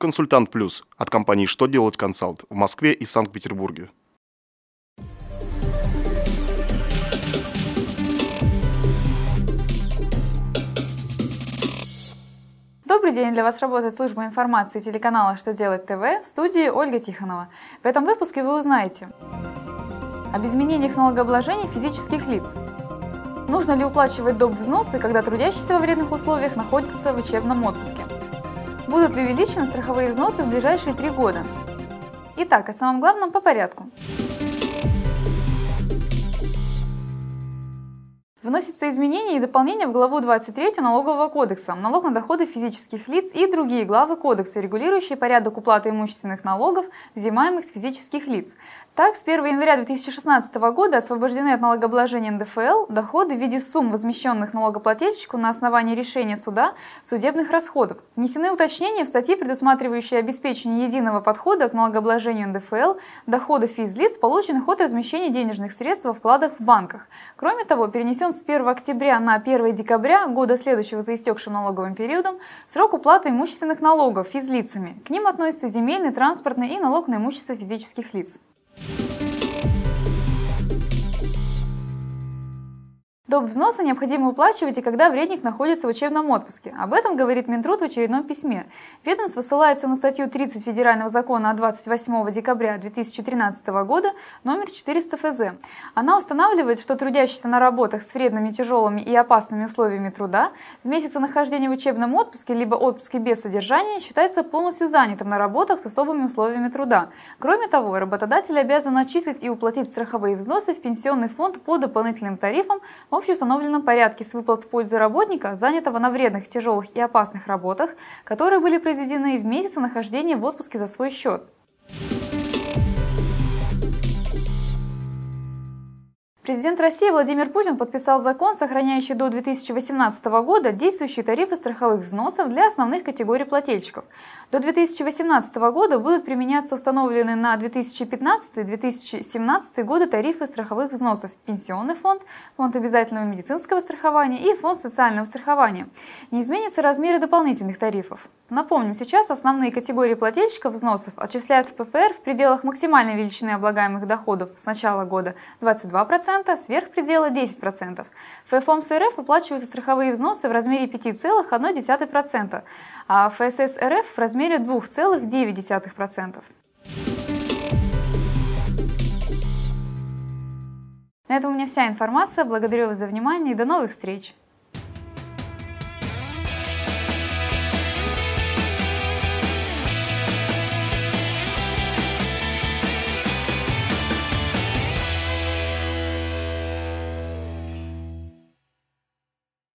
Консультант Плюс от компании «Что делать консалт» в Москве и Санкт-Петербурге. Добрый день! Для вас работает служба информации телеканала «Что делать ТВ» в студии Ольга Тихонова. В этом выпуске вы узнаете об изменениях налогообложения физических лиц. Нужно ли уплачивать доп. взносы, когда трудящийся во вредных условиях находится в учебном отпуске? Будут ли увеличены страховые взносы в ближайшие три года? Итак, о самом главном по порядку. Вносятся изменения и дополнения в главу 23 Налогового кодекса, налог на доходы физических лиц и другие главы кодекса, регулирующие порядок уплаты имущественных налогов, взимаемых с физических лиц. Так, с 1 января 2016 года освобождены от налогообложения НДФЛ доходы в виде сумм, возмещенных налогоплательщику на основании решения суда судебных расходов. Внесены уточнения в статьи, предусматривающие обеспечение единого подхода к налогообложению НДФЛ доходов физлиц, полученных от размещения денежных средств во вкладах в банках. Кроме того, перенесен с 1 октября на 1 декабря года следующего за истекшим налоговым периодом срок уплаты имущественных налогов физлицами. К ним относятся земельный, транспортный и налог на имущество физических лиц. Доп. взносы необходимо уплачивать и когда вредник находится в учебном отпуске. Об этом говорит Минтруд в очередном письме. Ведомство ссылается на статью 30 Федерального закона от 28 декабря 2013 года номер 400 ФЗ. Она устанавливает, что трудящийся на работах с вредными, тяжелыми и опасными условиями труда в месяцы нахождения в учебном отпуске либо отпуске без содержания считается полностью занятым на работах с особыми условиями труда. Кроме того, работодатель обязан отчислить и уплатить страховые взносы в пенсионный фонд по дополнительным тарифам в общеустановленном порядке с выплат в пользу работника, занятого на вредных, тяжелых и опасных работах, которые были произведены в месяцы нахождения в отпуске за свой счет. Президент России Владимир Путин подписал закон, сохраняющий до 2018 года действующие тарифы страховых взносов для основных категорий плательщиков. До 2018 года будут применяться установленные на 2015-2017 годы тарифы страховых взносов Пенсионный фонд, Фонд обязательного медицинского страхования и Фонд социального страхования. Не изменятся размеры дополнительных тарифов. Напомним, сейчас основные категории плательщиков взносов отчисляют в ПФР в пределах максимальной величины облагаемых доходов с начала года 22%, сверх предела 10%. В ФОМС РФ выплачиваются страховые взносы в размере 5,1%, а ФСС РФ в размере 2,9%. На этом у меня вся информация. Благодарю вас за внимание и до новых встреч!